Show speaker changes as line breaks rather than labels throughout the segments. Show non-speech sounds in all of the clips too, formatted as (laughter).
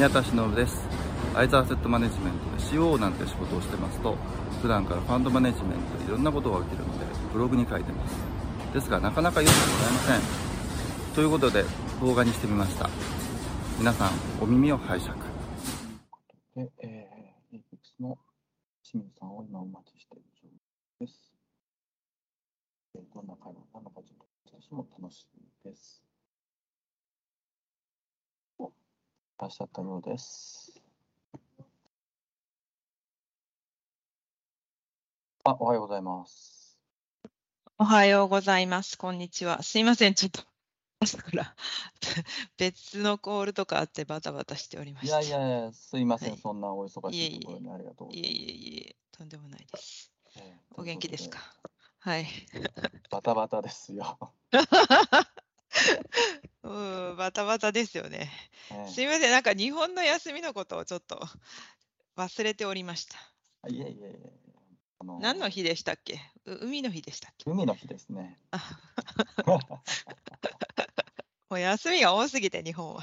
宮田忍です。アイザーセットマネジメントで CO なんて仕事をしてますと普段からファンドマネジメントでいろんなことが起きるのでブログに書いてます。ですがなかなか読んでもらえません。ということで動画にしてみました。皆さんお耳を拝借。
で、えー、APEX の清水さんを今お待ちしている状況です。えーどんな会話なのかちょっと私も楽しみです。おいらっしゃったようです。あ、おはようございます。
おはようございます。こんにちは。すいません。ちょっと朝から (laughs) 別のコールとかあってバタバタしておりま
い
した。
やいやいや、すいません、
はい
そんなお忙し
い
ところにありがとうござ
いえ
います。
いえいえ、とんでもないです。
えー
お元気ですか？はい。
バタバタですよ。(laughs)
うん、バタバタですよね。
えー
すいません。なんか日本の休みのことをちょっと忘れておりました。
いえいえいえ。あの
何の日でしたっけ？う海の日でしたっけ？
海の日ですね。
あもう休みが多すぎて、日本は。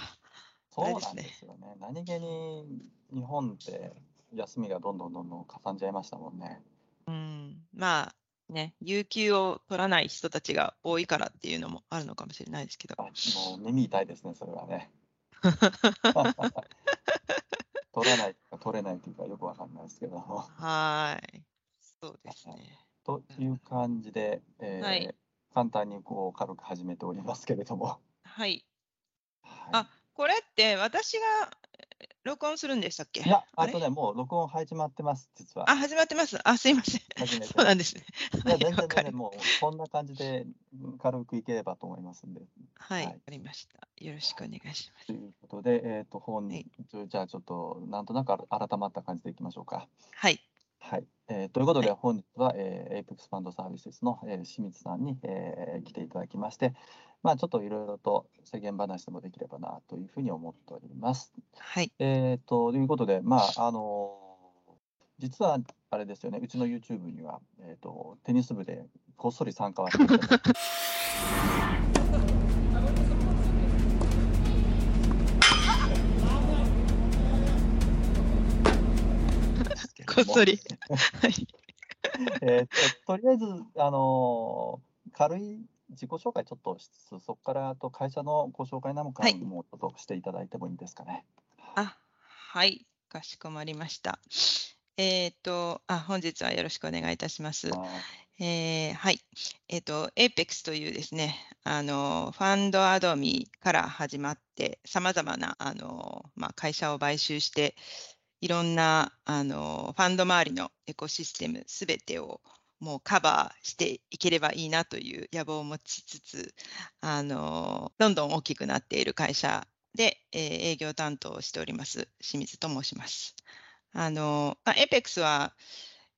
そうなん
です
よね。何気に日本って休みがどんどんどんどんかさんじゃいましたもんね。
うん、まあね、有給を取らない人たちが多いからっていうのもあるのかもしれないですけど。
あもう耳痛いですね、それはね。(laughs) 取らないか取れないというかよくわかんないですけど。
はーい。そうですね。
という感じで、えー
はい
簡単にこう軽く始めておりますけれども。
はい。
はい
あこれって私がえー録音するんでしたっけ？
いや、
あ
とね、もう録音始まってます、実は。
あ、始まってます。あ、すいません。そうなんですね。
いや、
はい、
全然
わかり
全然もう、こんな感じでうん軽くいければと思いますんで。
はい、
はい
わかりました。よろしくお願いします。
ということで、えっ、と、本
はい
日、じゃあちょっと、なんとなく改まった感じでいきましょうか。
はい。
はい。えーということで、
はい
本日は、えー、Apex ファンドサービスの、えー清水さんに、えー来ていただきまして、まあ、ちょっといろいろと世間話でもできればなというふうに思っております。
はい。
えーということで、まあ、あのー実はあれですよね、うちの YouTube には、えー、とテニス部でこっそり参加はしていただいてです
こっそり。はい。
えーととりあえず、あのー軽い自己紹介ちょっとしつつ、そこからあと会社のご紹介なんか
はい
もちょっとしていただいてもいいですかね。
あ、はい。かしこまりました。えっ、と、あ、本日はよろしくお願いいたします。
あ
えーはい。えっ、と、APEX というですね、あの、ファンドアドミから始まって、さまざまな、あの、まあ、会社を買収して、いろんな、あの、ファンド周りのエコシステムすべてをもうカバーしていければいいなという野望を持ちつつ、あの、どんどん大きくなっている会社で、えー営業担当をしております、清水と申します。あの、まあ、APEX は、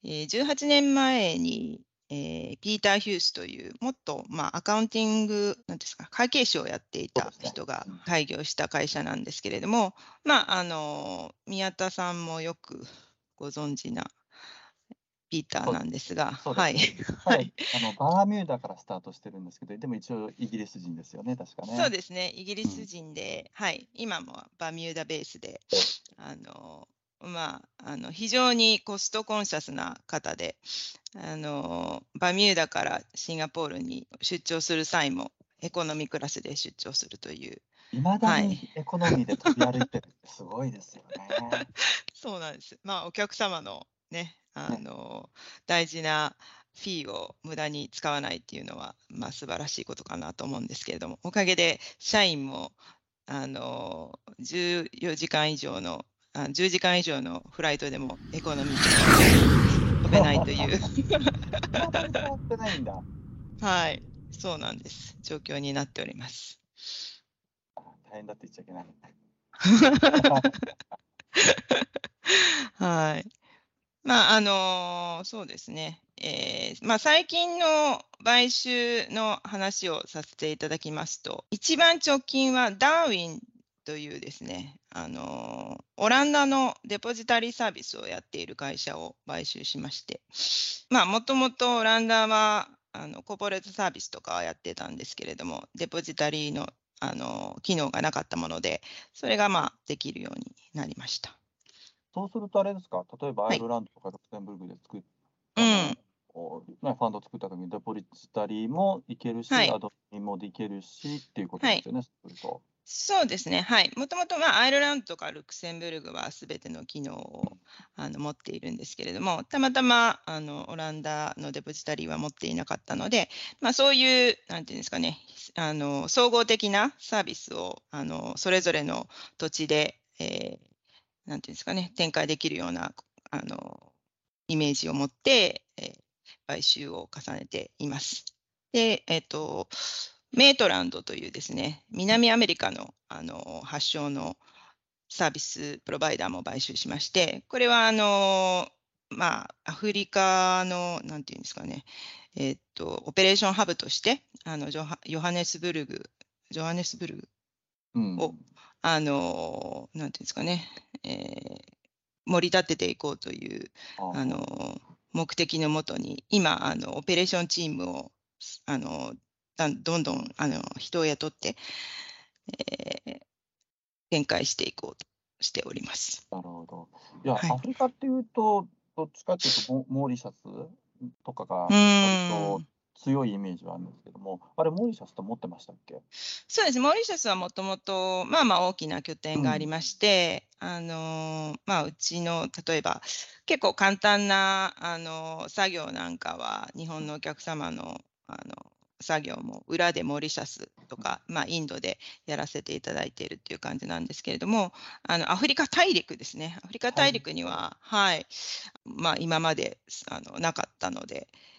えー18年前に、えーピーター・ヒュースという、もっと、まあ、アカウンティング、なんですか、会計士をやっていた人が開業した会社なんですけれども、まあ、あの、宮田さんもよくご存知なピーターなんですが、(laughs) はい。はい。
あのバーミューダからスタートしてるんですけど、でも一応イギリス人ですよね、確かね。
そうですね、イギリス人で、はい、今もバミューダベースで、あの、まあ、あの非常にコストコンシャスな方で、あの、バミューダからシンガポールに出張する際も、エコノミークラスで出張するという、
いまだに
はい。
エコノミーで飛び歩いてるってすごいですよね。(laughs)
そうなんです。まあ、お客様のね、あの、大事なフィーを無駄に使わないっていうのは、まあ、素晴らしいことかなと思うんですけれども、おかげで社員も、あの、14時間以上の、あ10時間以上のフライトでもエコノミーで飛べないという。はい、そうなんです。状況になっております。
大変だって言っちゃいけない。(laughs)
はい。まあ、あのそうですね。えーまあ、最近の買収の話をさせていただきますと、一番直近はダーウィンというですね、あのオランダのデポジタリーサービスをやっている会社を買収しまして、もともとオランダはあのコーポレートサービスとかはやってたんですけれども、デポジタリーのあの機能がなかったもので、それがまあできるようになりました。
そうするとあれですか、例えば
はい。
アイルランドとかルクセンブルクで作っ
う
た
ん、
のをね、ファンド作った時にデポジタリーもいけるし、
はい。
アドミンもできるしっていうことですよね、そうすると。
そうですね、はい。もともと、まあ、アイルランドとかルクセンブルグはすべての機能をあの持っているんですけれども、たまたまあのオランダのデポジタリーは持っていなかったので、まあ、そういう、なんていうんですかね、あの総合的なサービスをあのそれぞれの土地で、えーなんていうんですかね、展開できるようなあのイメージを持って、えー買収を重ねています。で、えっ、と、メートランドというですね、南アメリカのあの発祥のサービスプロバイダーも買収しまして、これはあの、まあ、アフリカの、なんていうんですかね、えっと、オペレーションハブとして、あのジョハヨハネスブルグ、ジョハネスブルグ、
うん
あの、なんていうんですかね、えー盛り立てていこうという
あ
あの目的のもとに、今、あのオペレーションチームをあのどんどんあの人を雇って、えー展開していこうとしております。
なるほど。いや、
はい
アフリカっていうと、どっちかっていうとモ、モーリシャスとかが
う
割と強いイメージはあるんですけども、あれ、モーリシャスと持ってましたっけ？
そうです、モーリシャスはもともと、まあまあ大きな拠点がありまして、あのまあ、うちの例えば、結構簡単なあの作業なんかは、日本のお客様のあの作業も裏でモーリシャスとか、まあ、インドでやらせていただいているっていう感じなんですけれども、あのアフリカ大陸ですね、アフリカ大陸には、はい。まあ、今まであのなかったので、
あ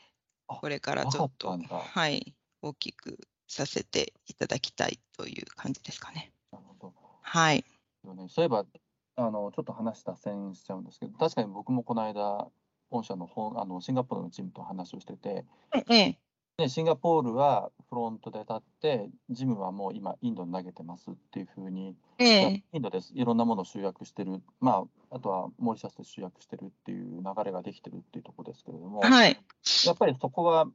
これからちょっと、はい、大きくさせていただきたいという感じですかね。
なるほ
はい。
ど。ね、そういえば、あの、ちょっと話脱線しちゃうんですけど、確かに僕もこの間、本社の本あのシンガポールのチームと話をしてて、
ええ、
でシンガポールはフロントで立って、ジムはもう今、インドに投げてますっていうふうに、
ええ、
インドです。いろんなものを集約してる、まあ、あとはモーリシャスで集約してるっていう流れができてるっていうところですけれども、
はい。
やっぱりそこは、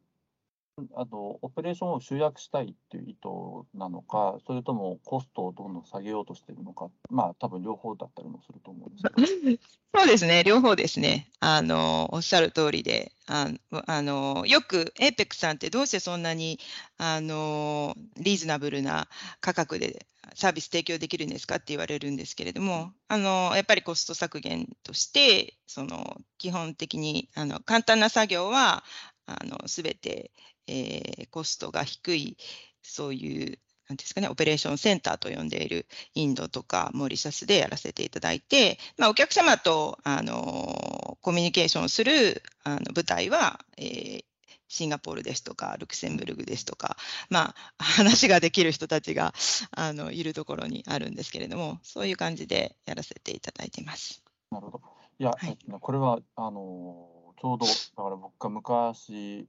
あのオペレーションを集約したいっていう意図なのか、それともコストをどんどん下げようとしているのか、まあ多分両方だったりもすると思うんですけど、(laughs)
そうですね、両方ですね。あの、おっしゃる通りで、ああの、よく APEC さんってどうしてそんなに、あの、リーズナブルな価格でサービス提供できるんですかって言われるんですけれども、あの、やっぱりコスト削減として、その、基本的に、あの、簡単な作業は、あの、すべて、えーコストが低い、そういう、なんですかね、オペレーションセンターと呼んでいるインドとかモーリシャスでやらせていただいて、まあ、お客様とあのコミュニケーションするあの舞台は、えーシンガポールですとか、ルクセンブルグですとか、まあ、話ができる人たちがあのいるところにあるんですけれども、そういう感じでやらせていただいています。
なるほど。いや、
はい
これはあのちょうど、だから僕が昔、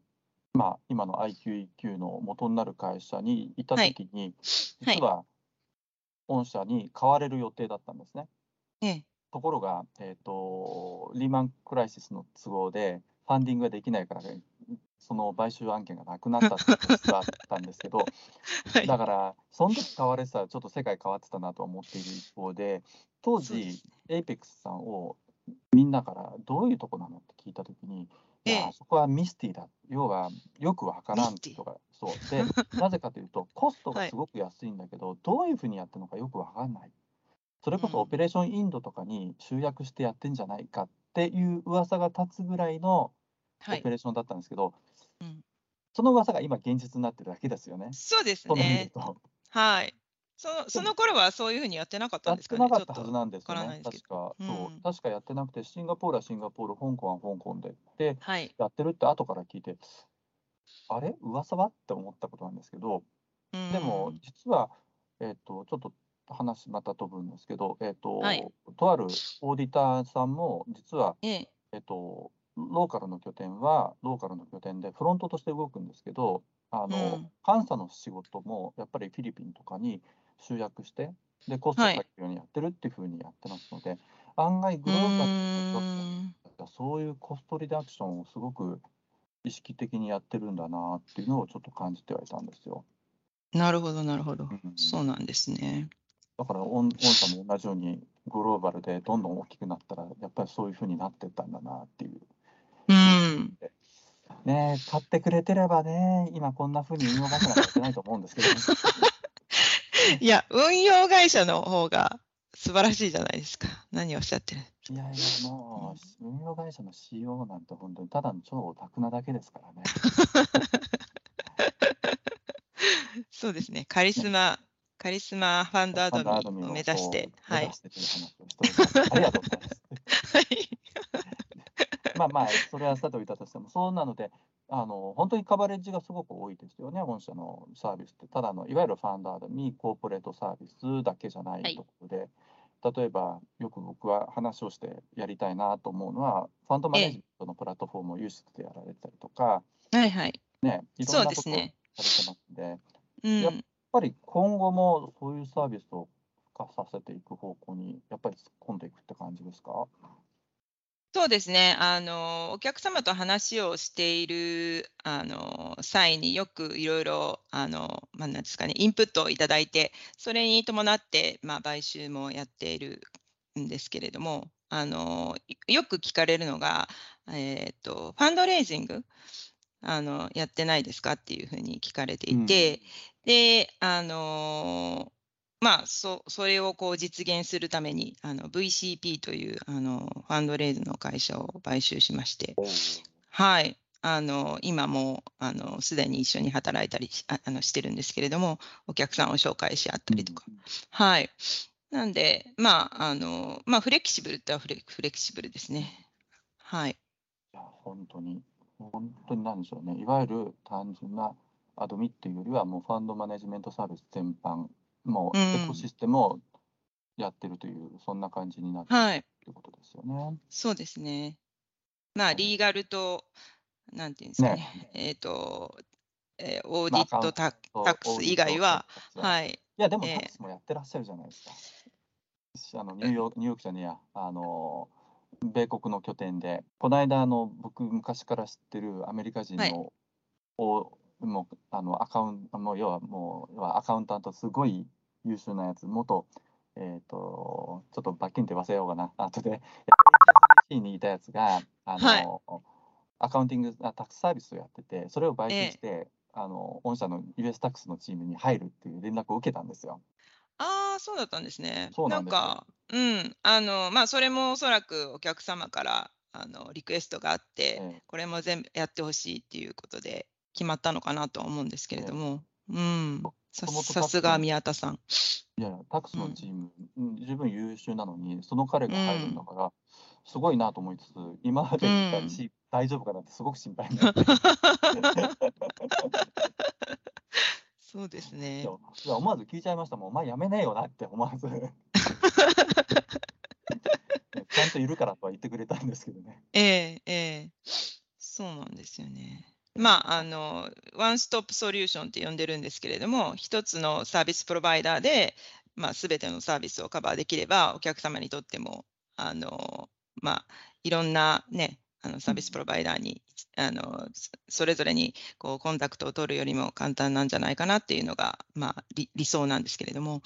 まあ、今の IQEQ の元になる会社にいたときに、
はい。
実は御社に買われる予定だったんですね。
ええ、
ところが、えー、とリーマンクライシスの都合で、funding ができないから、その買収案件がなくなったってことがあったんですけど、(laughs)
はい。
だから、その時買われてたら、ちょっと世界変わってたなと思っている一方で、当時
そうです、
Apex さんをみんなからどういうとこなのって聞いたときに、い
ええ
や、そこはミステリーだ、要はよくわからんとか、そう。で、なぜかというと、(laughs) コスト
はい
がすごく安いんだけど、どういうふうにやってるのかよくわかんない。それこそ
うん
オペレーションインドとかに集約してやってんじゃないかっていう噂が立つぐらいの
はい
オペ。レーションだったんですけど、
うん
その噂が今現実になってるだけですよね。
そうですね。
と。
はい。そのその頃はそういうふうにやってなかった
やっ
んですかね。
てなかったはずなんですよね。確か、そう。
うん。
確かやってなくて、シンガポールはシンガポール、香港は香港で、で、
はい。
やってるって後から聞いて、あれ？噂は？って思ったことなんですけど、でも
うん
実は、えっと、ちょっと話また飛ぶんですけど、えっと、
はい。
とあるオーディターさんも、実は、
ええ、
えっと、ローカルの拠点は、ローカルの拠点でフロントとして動くんですけど、あの、
うん。
監査の仕事もやっぱりフィリピンとかに集約して、で、コストを
はい
下げるようにやってるっていうふうにやってますので、案外グローバルに
うーん
そういうコストリダクションをすごく意識的にやってるんだなっていうのをちょっと感じてはいたんですよ。
なるほど、なるほど。
うん
そうなんですね。
だから、御御社も同じようにグローバルでどんどん大きくなったら、やっぱりそういうふうになってったんだなっていう。
うん。
ねえ買ってくれてればね、今こんなふうに運用会社なんかやってないと思うんですけど、(laughs) (laughs)
いや、運用会社の方が素晴らしいじゃないですか。何をおっしゃってる。
いやいや、もう、運用会社の CEO なんて本当にただの超オタクなだけですからね。(laughs)
そうですね。カリスマ、カリスマファンドアドミを目指して、はい
ます。ありがとうございます。(laughs)
はい。
まあまあ、それはさておいたとしても、そうなので、あの本当にカバレッジがすごく多いですよね、御社のサービスって。ただの、いわゆるファンドアドミ、コーポレートサービスだけじゃない
はい
ところで、例えば、よく僕は話をしてやりたいなと思うのは、ファンドマネジメントのプラットフォームを有志でやられたりとか、
はいはい。
ね、いろ
そ
んなことをされてますんで、やっ
うん。
ぱり今後もそういうサービスを付加させていく方向に、やっぱり突っ込んでいくって感じですか？
そうですね。あの、お客様と話をしている、あの、際によくいろいろ、あの、まあ、なんですかね、インプットをいただいて、それに伴って、まあ、買収もやっているんですけれども、あの、よく聞かれるのが、えっと、ファンドレイジング、あの、やってないですか？っていうふうに聞かれていて、で、あのまあ、そそれをこう実現するためにあの VCP というあのファンドレイズの会社を買収しまして、はい、あの今もあのすでに一緒に働いたりあのしてるんですけれども、お客さんを紹介し合ったりとか、はい。なんで、まあ、あの、まあ、フレキシブルってはフレフレキシブルですね。はい。
いや、本当に、本当になんでしょうね、いわゆる単純なアドミっていうよりは、もうファンドマネジメントサービス全般、もう
うん
エコシステムをやってるという、そんな感じになってる
はい。
ってことですよね。
そうですね。まあ、リーガルと、なんていうんですかね、えっ、と、えーオーディットタックス以外は、
い。
はい。
いや、でも
ええ
タックスもやってらっしゃるじゃないですか。あのニューヨーク、ニューヨークじゃねえや、あの、米国の拠点で、この間、あの、僕、昔から知ってるアメリカ人
はい
もうあのアカウント、もう要はもう、要はアカウンタント、すごい優秀なやつ、元、えっ、と、ちょっと罰金って忘れようかな、(laughs) 後で、HSBC にいたやつが、あの、
はい。
アカウンティング、あタックスサービスをやってて、それを買収して、あの御社の US タックスのチームに入るっていう連絡を受けたんですよ。
ああ、そうだったんですね。
そうなんですよ。
か、うん、あの、まあ、それもおそらくお客様から、あの、リクエストがあって、
ええ。
これも全部やってほしいっていうことで決まったのかなとは思うんですけれども、うん、さすが宮田さん。
いやタックスのチーム、うん十分優秀なのに、その彼が入るんだから、すごいなと思いつつ、今まで見たし、大丈夫かなってすごく心配になって。
そうです
い
ね
や。いや思わず聞いちゃいましたもん、お前やめねえよなって思わず。(laughs) ちゃんといるからとは言ってくれたんですけどね。
ええええそうなんですよね。まあ、あの、ワンストップソリューションって呼んでるんですけれども、一つのサービスプロバイダーで、まあ、すべてのサービスをカバーできれば、お客様にとっても、あの、まあ、いろんなね、あのサービスプロバイダーに、あの、そそれぞれに、こう、コンタクトを取るよりも簡単なんじゃないかなっていうのが、まあ、理理想なんですけれども、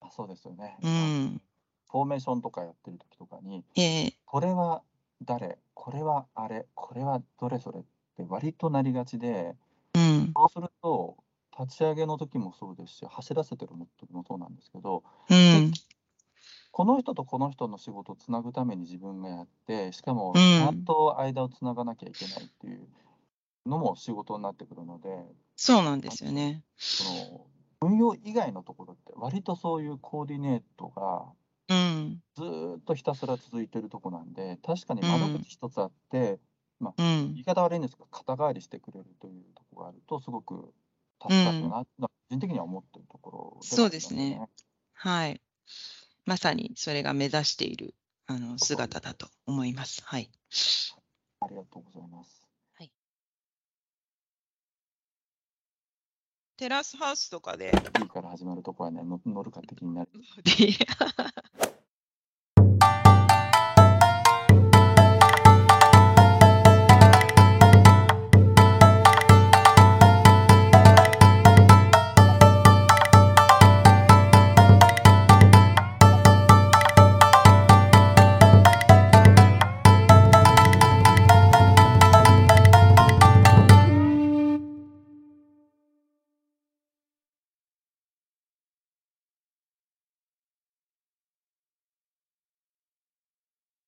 あそうですよね。
うん、
フォーメーションとかやってる時とかに、
ええ。
これは誰、これはあれ、これはどれそれ？って割となりがちで、
うん、
そうすると、立ち上げの時もそうですし、走らせてる時もそうなんですけど、
うん、
この人とこの人の仕事をつなぐために自分がやって、しかも
うん。
ちゃんと間をつながなきゃいけないっていうのも仕事になってくるので、
そうなんですよね。
その運用以外のところって、割とそういうコーディネートが
うん、
ずーっとひたすら続いてるとこなんで、確かに窓口一つあって、
うん
言い方悪いんですが、肩代わりしてくれるというところがあると、すごく助かるな、個人的には思ってるところはあります
そうですね。はい。まさにそれが目指しているあの姿だと思います。はい。
ありがとうございます。
テラスハウスとかで、
いいから始まるとこはね、の乗るかって気になる。(laughs)